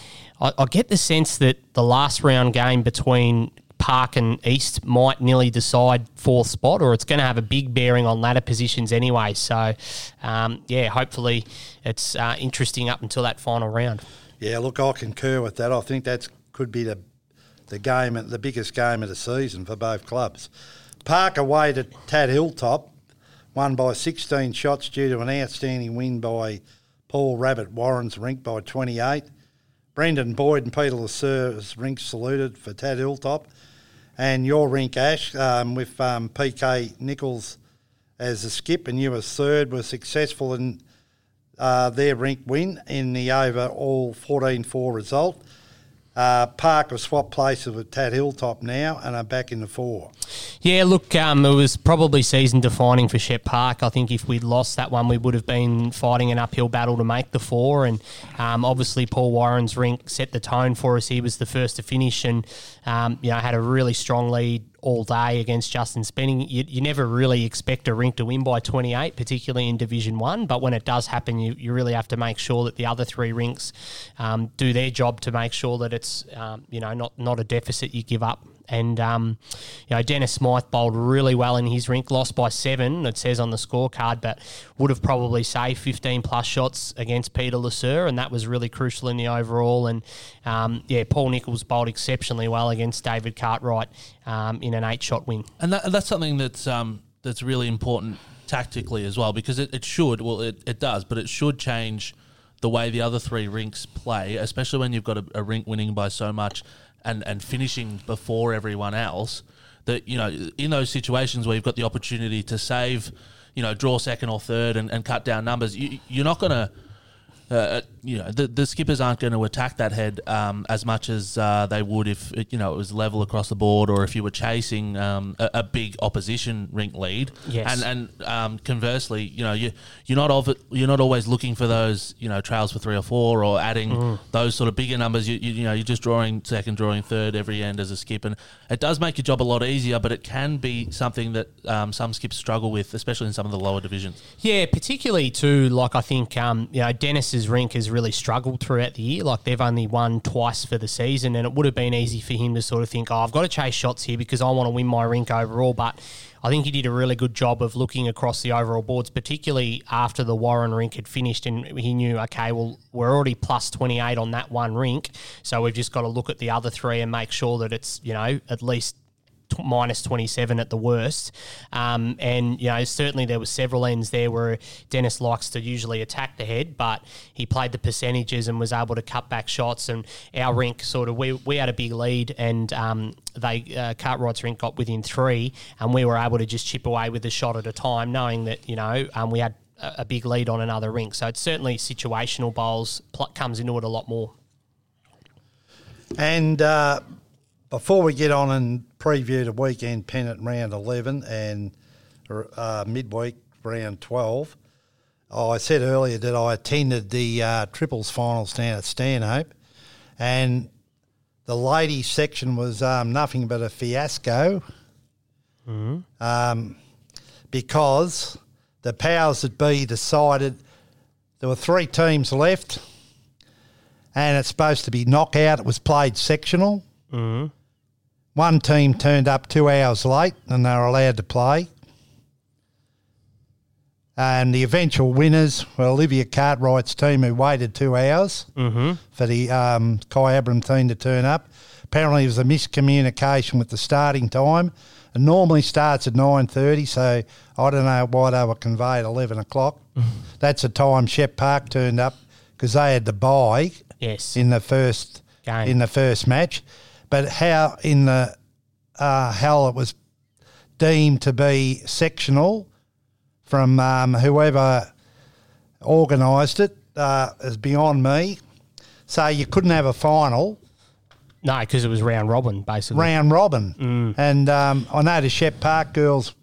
[SPEAKER 2] I, I get the sense that the last round game between Park and East might nearly decide fourth spot, or it's going to have a big bearing on ladder positions anyway. So, um, yeah, hopefully it's uh, interesting up until that final round.
[SPEAKER 3] Yeah, look, I concur with that. I think that could be the the game, the biggest game of the season for both clubs. Park away to Tat Hilltop, won by 16 shots due to an outstanding win by Paul Rabbit Warren's rink by 28. Brendan Boyd and Peter Lasser's rink saluted for Tat Hilltop and your rink, Ash, um, with um, PK Nichols as a skip and you as third, were successful in uh, their rink win in the overall 14-4 result. Uh, Park have swapped places with Tat Hilltop now and are back in the four.
[SPEAKER 2] Yeah, look, um, it was probably season defining for Shep Park. I think if we'd lost that one, we would have been fighting an uphill battle to make the four. And um, obviously, Paul Warren's rink set the tone for us. He was the first to finish and, um, you know, had a really strong lead all day against Justin Spenning. You, you, never really expect a rink to win by 28, particularly in Division 1, but when it does happen, you, you really have to make sure that the other three rinks um, do their job to make sure that it's, um, you know, not, not a deficit you give up and um, you know, Dennis Smythe bowled really well in his rink, lost by seven, it says on the scorecard, but would have probably saved 15 plus shots against Peter Lasser, and that was really crucial in the overall. And um, yeah, Paul Nichols bowled exceptionally well against David Cartwright um, in an eight shot win.
[SPEAKER 1] And that, that's something that's, um, that's really important tactically as well, because it, it should, well, it, it does, but it should change the way the other three rinks play, especially when you've got a, a rink winning by so much and, and finishing before everyone else, that, you know, in those situations where you've got the opportunity to save, you know, draw second or third and, and cut down numbers, you, you're not going to uh, you know, the, the skippers aren't going to attack that head um, as much as uh, they would if it, you know it was level across the board, or if you were chasing um, a, a, big opposition rink lead.
[SPEAKER 2] Yes.
[SPEAKER 1] And and um, conversely, you know, you you're not of you're not always looking for those you know trails for three or four or adding mm. those sort of bigger numbers. You, you, you know you're just drawing second, drawing third every end as a skip, and it does make your job a lot easier. But it can be something that um, some skips struggle with, especially in some of the lower divisions.
[SPEAKER 2] Yeah, particularly too. Like I think um, you know Dennis's rink has really struggled throughout the year. Like they've only won twice for the season, and it would have been easy for him to sort of think, "Oh, I've got to chase shots here because I want to win my rink overall." But I think he did a really good job of looking across the overall boards, particularly after the Warren rink had finished, and he knew, okay, well, we're already plus twenty eight on that one rink, so we've just got to look at the other three and make sure that it's you know at least t- minus 27 at the worst. Um, and, you know, certainly there were several ends there where Dennis likes to usually attack the head, but he played the percentages and was able to cut back shots. And our rink sort of, we, we had a big lead and um, they, uh, Cartwright's rink got within three and we were able to just chip away with a shot at a time, knowing that, you know, um, we had a big lead on another rink. So it's certainly situational bowls pl- comes into it a lot more.
[SPEAKER 3] And uh, before we get on and preview the weekend pennant round 11 and uh, midweek round 12, I said earlier that I attended the uh, triples finals down at Stanhope, and the ladies section was um, nothing but a fiasco mm-hmm. um, because the powers that be decided there were three teams left, and it's supposed to be knockout. It was played sectional.
[SPEAKER 2] Mm-hmm.
[SPEAKER 3] One team turned up two hours late and they were allowed to play. And the eventual winners were Olivia Cartwright's team, who waited two hours
[SPEAKER 2] mm-hmm.
[SPEAKER 3] for the um, Kyabram team to turn up. Apparently, there was a miscommunication with the starting time. It normally starts at nine thirty, so I don't know why they were conveyed at eleven o'clock. That's the time Shep Park turned up because they had the bye.
[SPEAKER 2] Yes.
[SPEAKER 3] In the first
[SPEAKER 2] Game.
[SPEAKER 3] in the first match, but how in the uh, hell it was deemed to be sectional from um, whoever organised it uh, is beyond me. So you couldn't have a final
[SPEAKER 2] No, because it was round robin, basically.
[SPEAKER 3] round robin, and um, I know the Shep Park girls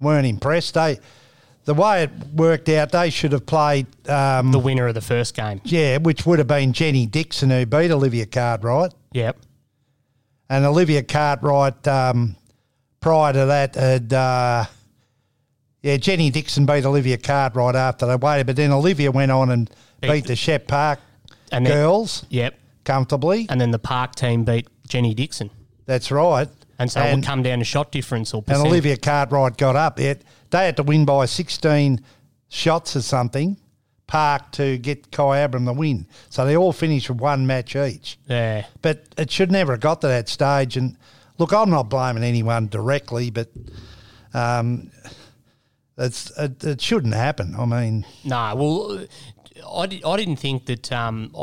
[SPEAKER 3] weren't impressed. They, the way it worked out, they should have played. Um,
[SPEAKER 2] the winner of the first game.
[SPEAKER 3] yeah, which would have been Jenny Dixon who beat Olivia Cartwright.
[SPEAKER 2] Yep.
[SPEAKER 3] And Olivia Cartwright, um, prior to that, had uh, yeah Jenny Dixon beat Olivia Cartwright after they waited, but then Olivia went on and
[SPEAKER 2] Beat
[SPEAKER 3] beat, the Shep Park
[SPEAKER 2] And then-
[SPEAKER 3] girls
[SPEAKER 2] Yep.
[SPEAKER 3] comfortably.
[SPEAKER 2] And then the Park team beat Jenny Dixon.
[SPEAKER 3] That's right.
[SPEAKER 2] And so it would come down to shot difference or
[SPEAKER 3] and
[SPEAKER 2] percentage.
[SPEAKER 3] Olivia Cartwright got up. It, they had to win by 16 shots or something, Park, to get Kyabram the win. So they all finished with one match each.
[SPEAKER 2] Yeah.
[SPEAKER 3] But it should never have got to that stage. And look, I'm not blaming anyone directly, but um, it's, it, it shouldn't happen. I mean,
[SPEAKER 2] No, well, I, I didn't think that um,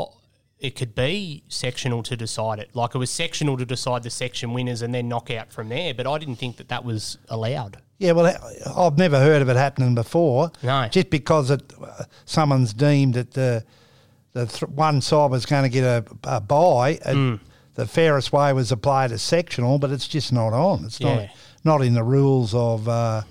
[SPEAKER 2] it could be sectional to decide it. Like it was sectional to decide the section winners and then knock out from there, but I didn't think that that was allowed.
[SPEAKER 3] yeah, well, I've never heard of it happening before.
[SPEAKER 2] No.
[SPEAKER 3] Just because it, uh, someone's deemed that the, the th- one side was going to get a, a bye, it,
[SPEAKER 2] Hmm.
[SPEAKER 3] the fairest way was applied play as sectional, but it's just not on. It's
[SPEAKER 2] Yeah.
[SPEAKER 3] not not in the rules of uh,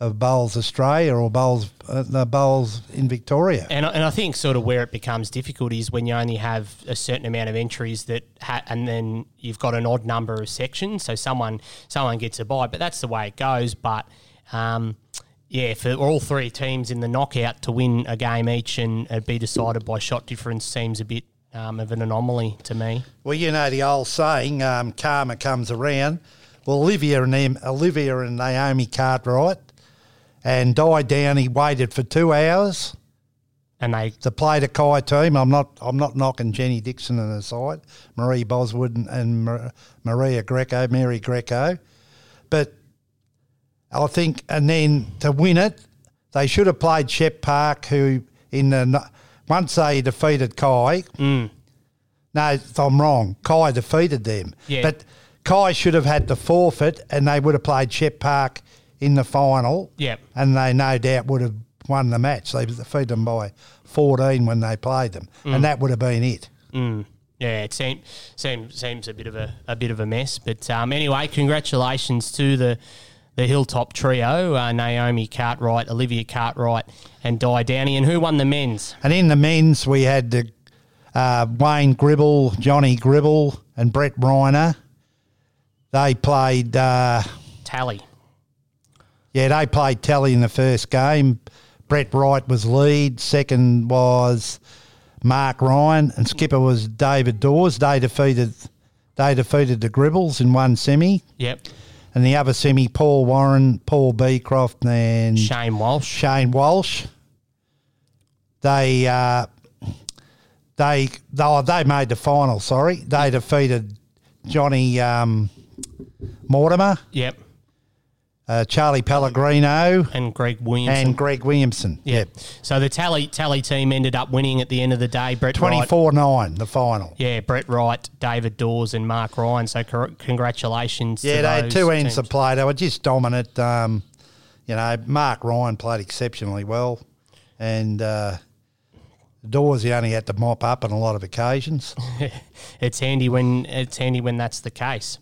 [SPEAKER 3] of bowls Australia or bowls uh, the bowls in Victoria.
[SPEAKER 2] And, I- and I think sort of where it becomes difficult is when you only have a certain amount of entries that, ha- and then you've got an odd number of sections. So someone someone gets a bye, but that's the way it goes. But um, yeah, for all three teams in the knockout to win a game each and uh, be decided by shot difference seems a bit um, of an anomaly to me.
[SPEAKER 3] Well, you know the old saying, um, karma comes around. Well, Olivia and Olivia and Naomi Cartwright and Di Downey. He waited for two hours
[SPEAKER 2] And they
[SPEAKER 3] to play the Kai team. I'm not I'm not knocking Jenny Dixon and her side, Marie Boswood and, and Maria Greco, Mary Greco, but I think and then to win it, they should have played Shep Park, who in the once they defeated Kai.
[SPEAKER 2] Mm.
[SPEAKER 3] No, I'm wrong, Kai defeated them,
[SPEAKER 2] Yeah.
[SPEAKER 3] but Kai should have had the forfeit, and they would have played Shep Park in the final
[SPEAKER 2] Yep.
[SPEAKER 3] and they no doubt would have won the match. They defeated them by 14 when they played them, and that would have been it.
[SPEAKER 2] Mm. Yeah, it seems seems seems a bit of a, a bit of a mess. But um, anyway, congratulations to the the Hilltop trio: uh, Naomi Cartwright, Olivia Cartwright, and Di Downey. And who won the men's?
[SPEAKER 3] And in the men's, we had the, uh, Wayne Gribble, Johnny Gribble, and Brett Reiner. They played, uh,
[SPEAKER 2] Tally.
[SPEAKER 3] Yeah, they played tally in the first game. Brett Wright was lead. Second was Mark Ryan, and skipper was David Dawes. They defeated, they defeated the Gribbles in one semi.
[SPEAKER 2] Yep.
[SPEAKER 3] and the other semi, Paul Warren, Paul Beecroft, and
[SPEAKER 2] Shane Walsh.
[SPEAKER 3] Shane Walsh. They uh, they they they made the final. Sorry, they defeated Johnny um, Mortimer,
[SPEAKER 2] Yep.
[SPEAKER 3] Uh, Charlie Pellegrino,
[SPEAKER 2] And Greg Williamson.
[SPEAKER 3] and Greg Williamson.
[SPEAKER 2] Yep. So the Tally Tally team ended up winning at the end of the day. Brett
[SPEAKER 3] twenty
[SPEAKER 2] Wright.
[SPEAKER 3] four nine the final.
[SPEAKER 2] Yeah, Brett Wright, David Dawes, and Mark Ryan. So cor- congratulations.
[SPEAKER 3] Yeah,
[SPEAKER 2] to
[SPEAKER 3] they had
[SPEAKER 2] those
[SPEAKER 3] two ends
[SPEAKER 2] teams.
[SPEAKER 3] to play. They were just dominant. Um, you know, Mark Ryan played exceptionally well, and uh, Dawes he only had to mop up on a lot of occasions.
[SPEAKER 2] it's handy when it's handy when that's the case.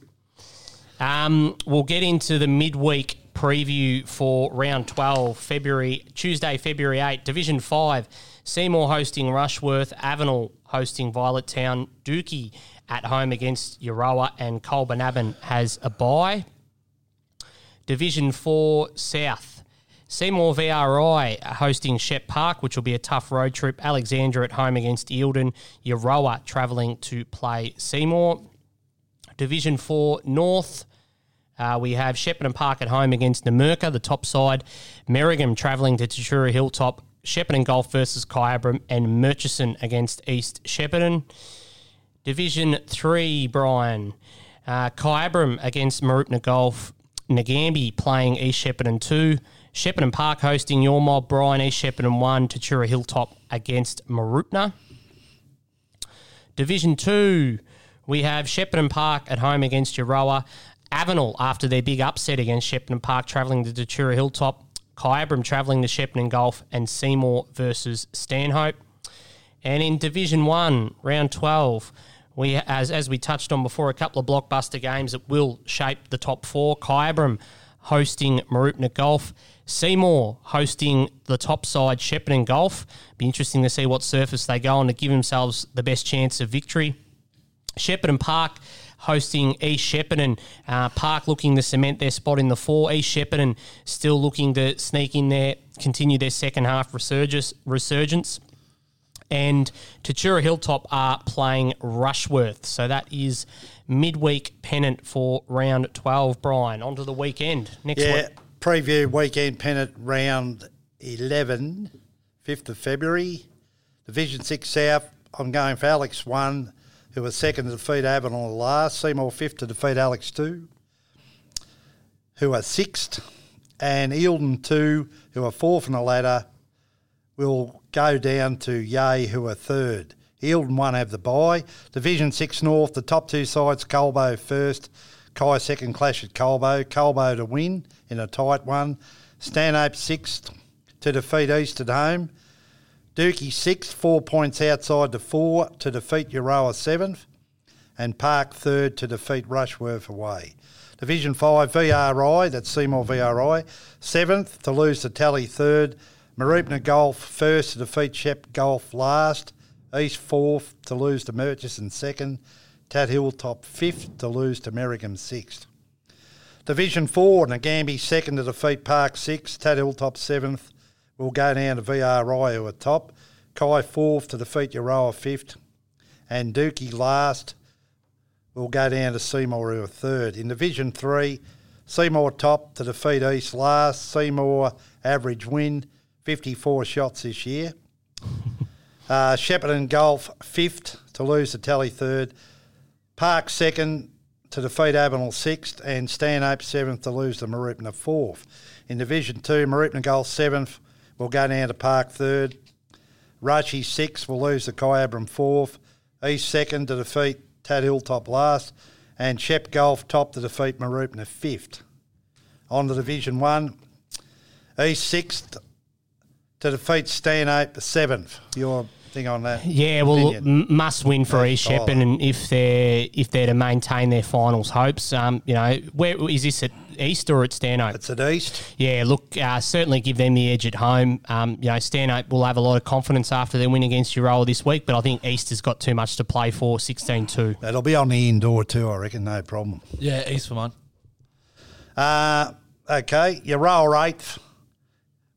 [SPEAKER 2] Um, we'll get into the midweek preview for round 12, February Tuesday, February 8, Division 5. Seymour hosting Rushworth, Avenel hosting Violet Town, Dookie at home against Euroa, and Colbinabbin has a bye. Division 4 South. Seymour VRI hosting Shep Park, which will be a tough road trip. Alexandra at home against Eildon. Euroa travelling to play Seymour. Division 4 North. Uh, we have Shepparton Park at home against Numurkah, the top side. Merrigum travelling to Tatura Hilltop. Shepparton Golf versus Kyabram. And Murchison against East Shepparton. Division 3, Brian. Uh, Kyabram against Mooroopna Golf. Nagambie playing East Shepparton 2. Shepparton Park hosting your mob, Brian. East Shepparton 1. Tatura Hilltop against Mooroopna. Division 2, we have Shepparton Park at home against Euroa. Avenel, after their big upset against Shepparton Park, travelling to Tatura Hilltop. Kyabram travelling to Shepparton Golf. And Seymour versus Stanhope. And in Division One, round twelve, we as as we touched on before, a couple of blockbuster games that will shape the top four. Kyabram hosting Mooroopna Golf. Seymour hosting the top side Shepparton Golf. Be interesting to see what surface they go on to give themselves the best chance of victory. Shepparton Park hosting East Shepparton. Uh, Park looking to cement their spot in the four. East Shepparton still looking to sneak in there, continue their second half resurgence. resurgence. And Tatura Hilltop are playing Rushworth. So that is midweek pennant for round 12. Brian, on to the weekend. Next
[SPEAKER 3] Yeah,
[SPEAKER 2] week.
[SPEAKER 3] preview weekend pennant round 11, 5th of February. Division 6 South, I'm going for Alex 1, who was second to defeat Avenel last. Seymour 5th to defeat Alex 2, who are 6th. And Eildon 2, who are 4th in the ladder, will go down to Yea, who are third. Eildon one have the bye. Division six North, the top two sides, Colbo first, Kai second clash at Colbo. Colbo to win in a tight one. Stanhope sixth to defeat East at home. Dookie sixth, four points outside the four to defeat Euroa seventh. And Park third to defeat Rushworth away. Division 5 VRI, that's Seymour VRI, seventh to lose to Tally third. Mooroopna Golf first to defeat Shep Golf last. East fourth to lose to Murchison second. Tat Hilltop fifth to lose to Merrigum sixth. Division 4, Nagambie second to defeat Park sixth. Tat Hilltop seventh will go down to VRI who are top. Kai fourth to defeat Euroa fifth. And Dookie last We'll go down to Seymour who are third. In Division 3, Seymour top to defeat East last. Seymour average win, 54 shots this year. Uh, Shepparton Golf fifth to lose to Tally third. Park second to defeat Avenel sixth. And Stanhope seventh to lose to Mooroopna fourth. In Division 2, Mooroopna Golf seventh will go down to Park third. Rashi sixth will lose the Kyabram fourth. East second to defeat Tat Hilltop last. And Shep Golf top to defeat Mooroopna fifth. On to Division 1, East sixth to defeat Stanhope seventh. Your thing on that?
[SPEAKER 2] Yeah, well, m- must win for East. Shepparton, and if they're if they're to maintain their finals hopes, um, you know, where is this at East or at Stanhope?
[SPEAKER 3] It's at East.
[SPEAKER 2] Yeah, look, uh, certainly give them the edge at home. Um, you know, Stanhope will have a lot of confidence after their win against Euroa this week, but I think East has got too much to play for. 16-2.
[SPEAKER 3] It'll be on the indoor too, I reckon, no problem.
[SPEAKER 1] Yeah, East for mine.
[SPEAKER 3] Uh, okay, Euroa eighth.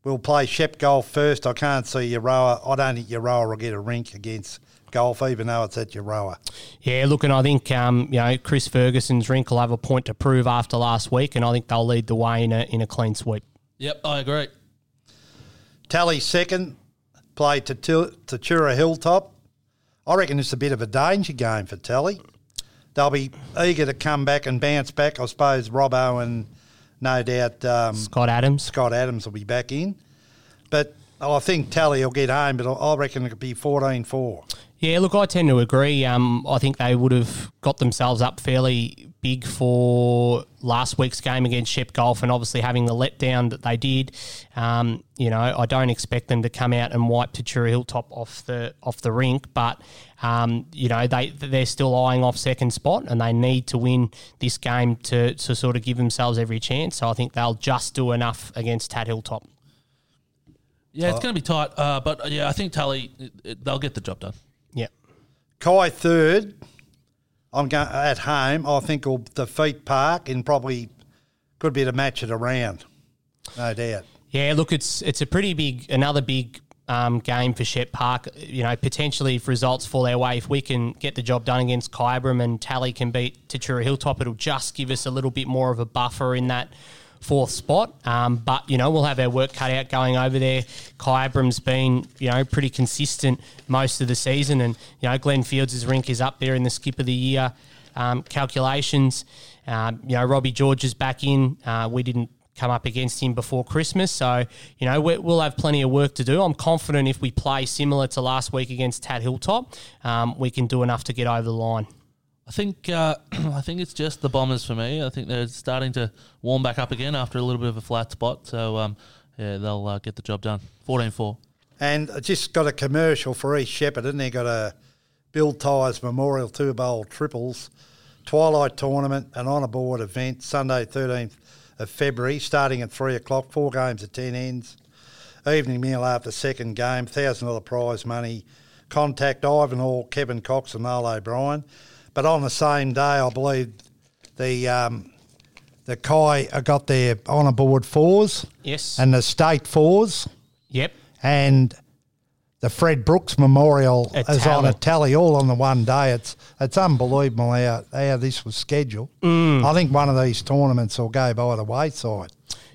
[SPEAKER 3] We'll play Shep Golf first. I can't see Euroa. I don't think Euroa will get a rink against Golf, even though it's at your Euroa.
[SPEAKER 2] Yeah, look, and I think um, you know Chris Ferguson's rink will have a point to prove after last week, and I think they'll lead the way in a in a clean sweep.
[SPEAKER 1] Yep, I agree.
[SPEAKER 3] Tally second, play to Tatura Hilltop. I reckon it's a bit of a danger game for Tally. They'll be eager to come back and bounce back. I suppose Robbo and no doubt um,
[SPEAKER 2] Scott Adams.
[SPEAKER 3] Scott Adams will be back in. But I think Tally will get home, but I reckon it'll be 14 4.
[SPEAKER 2] Yeah, look, I tend to agree. Um, I think they would have got themselves up fairly big for last week's game against Shep Golf, and obviously having the letdown that they did. Um, you know, I don't expect them to come out and wipe Tatura Hilltop off the off the rink, but um, you know they they're still eyeing off second spot, and they need to win this game to to sort of give themselves every chance. So I think they'll just do enough against Tat Hilltop.
[SPEAKER 1] Yeah, it's going to be tight, uh, but yeah, I think Tully it, it, they'll get the job done.
[SPEAKER 3] Kai third. I'm going at home. I think will defeat Park and probably could be to match it around, no doubt.
[SPEAKER 2] Yeah, look, it's it's a pretty big, another big um, game for Shep Park. You know, potentially if results fall our way, if we can get the job done against Kyabram and Tally can beat Tatura Hilltop, it'll just give us a little bit more of a buffer in that fourth spot. Um, but you know, we'll have our work cut out going over there. Kyabram's been you know pretty consistent most of the season, and you know Glenn Fields' rink is up there in the skip of the year um, calculations. Um, you know, Robbie George is back in. Uh, we didn't come up against him before Christmas. So, you know, we- we'll have plenty of work to do. I'm confident if we play similar to last week against Tat Hilltop, um, we can do enough to get over the line.
[SPEAKER 1] I think uh, I think it's just the Bombers for me. I think they're starting to warm back up again after a little bit of a flat spot. So um, yeah, they'll uh, get the job done. 14-4.
[SPEAKER 3] And I just got a commercial for East Shepherd, and they got a Bill Tyres Memorial Two Bowl Triples Twilight Tournament, an honour board event, Sunday 13th of February, starting at 3 o'clock, four games at 10 ends. Evening meal after second game, $1,000 prize money. Contact Ivan Hall, Kevin Cox, and Noel O'Brien. But on the same day, I believe the um, the Kai got their honour board fours
[SPEAKER 2] Yes.
[SPEAKER 3] and the state fours
[SPEAKER 2] yep.
[SPEAKER 3] and the Fred Brooks Memorial
[SPEAKER 2] A
[SPEAKER 3] is on a
[SPEAKER 2] tally.
[SPEAKER 3] tally all on the one day. It's it's unbelievable how, how this was scheduled. I think one of these tournaments will go by the wayside.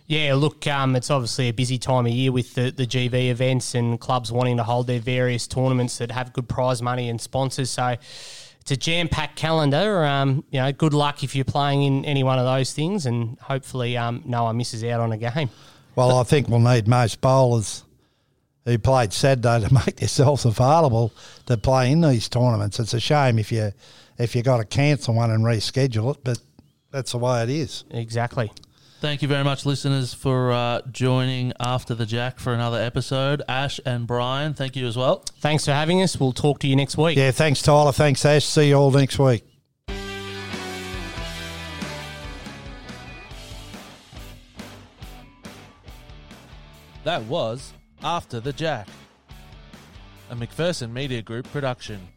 [SPEAKER 2] Yeah, look, um, it's obviously a busy time of year with the, the GV events and clubs wanting to hold their various tournaments that have good prize money and sponsors. So it's a jam packed calendar. Um, you know, good luck if you're playing in any one of those things, and hopefully, um, no one misses out on a game.
[SPEAKER 3] Well, I think we'll need most bowlers who played Saturday to make themselves available to play in these tournaments. It's a shame if you if you got to cancel one and reschedule it, but that's the way it is.
[SPEAKER 2] Exactly.
[SPEAKER 1] Thank you very much, listeners, for uh, joining After the Jack for another episode. Ash and Brian, thank you as well.
[SPEAKER 2] Thanks for having us. We'll talk to you next week.
[SPEAKER 3] Yeah, thanks Tyler, thanks Ash. See you all next week.
[SPEAKER 1] That was After the Jack, a McPherson Media Group production.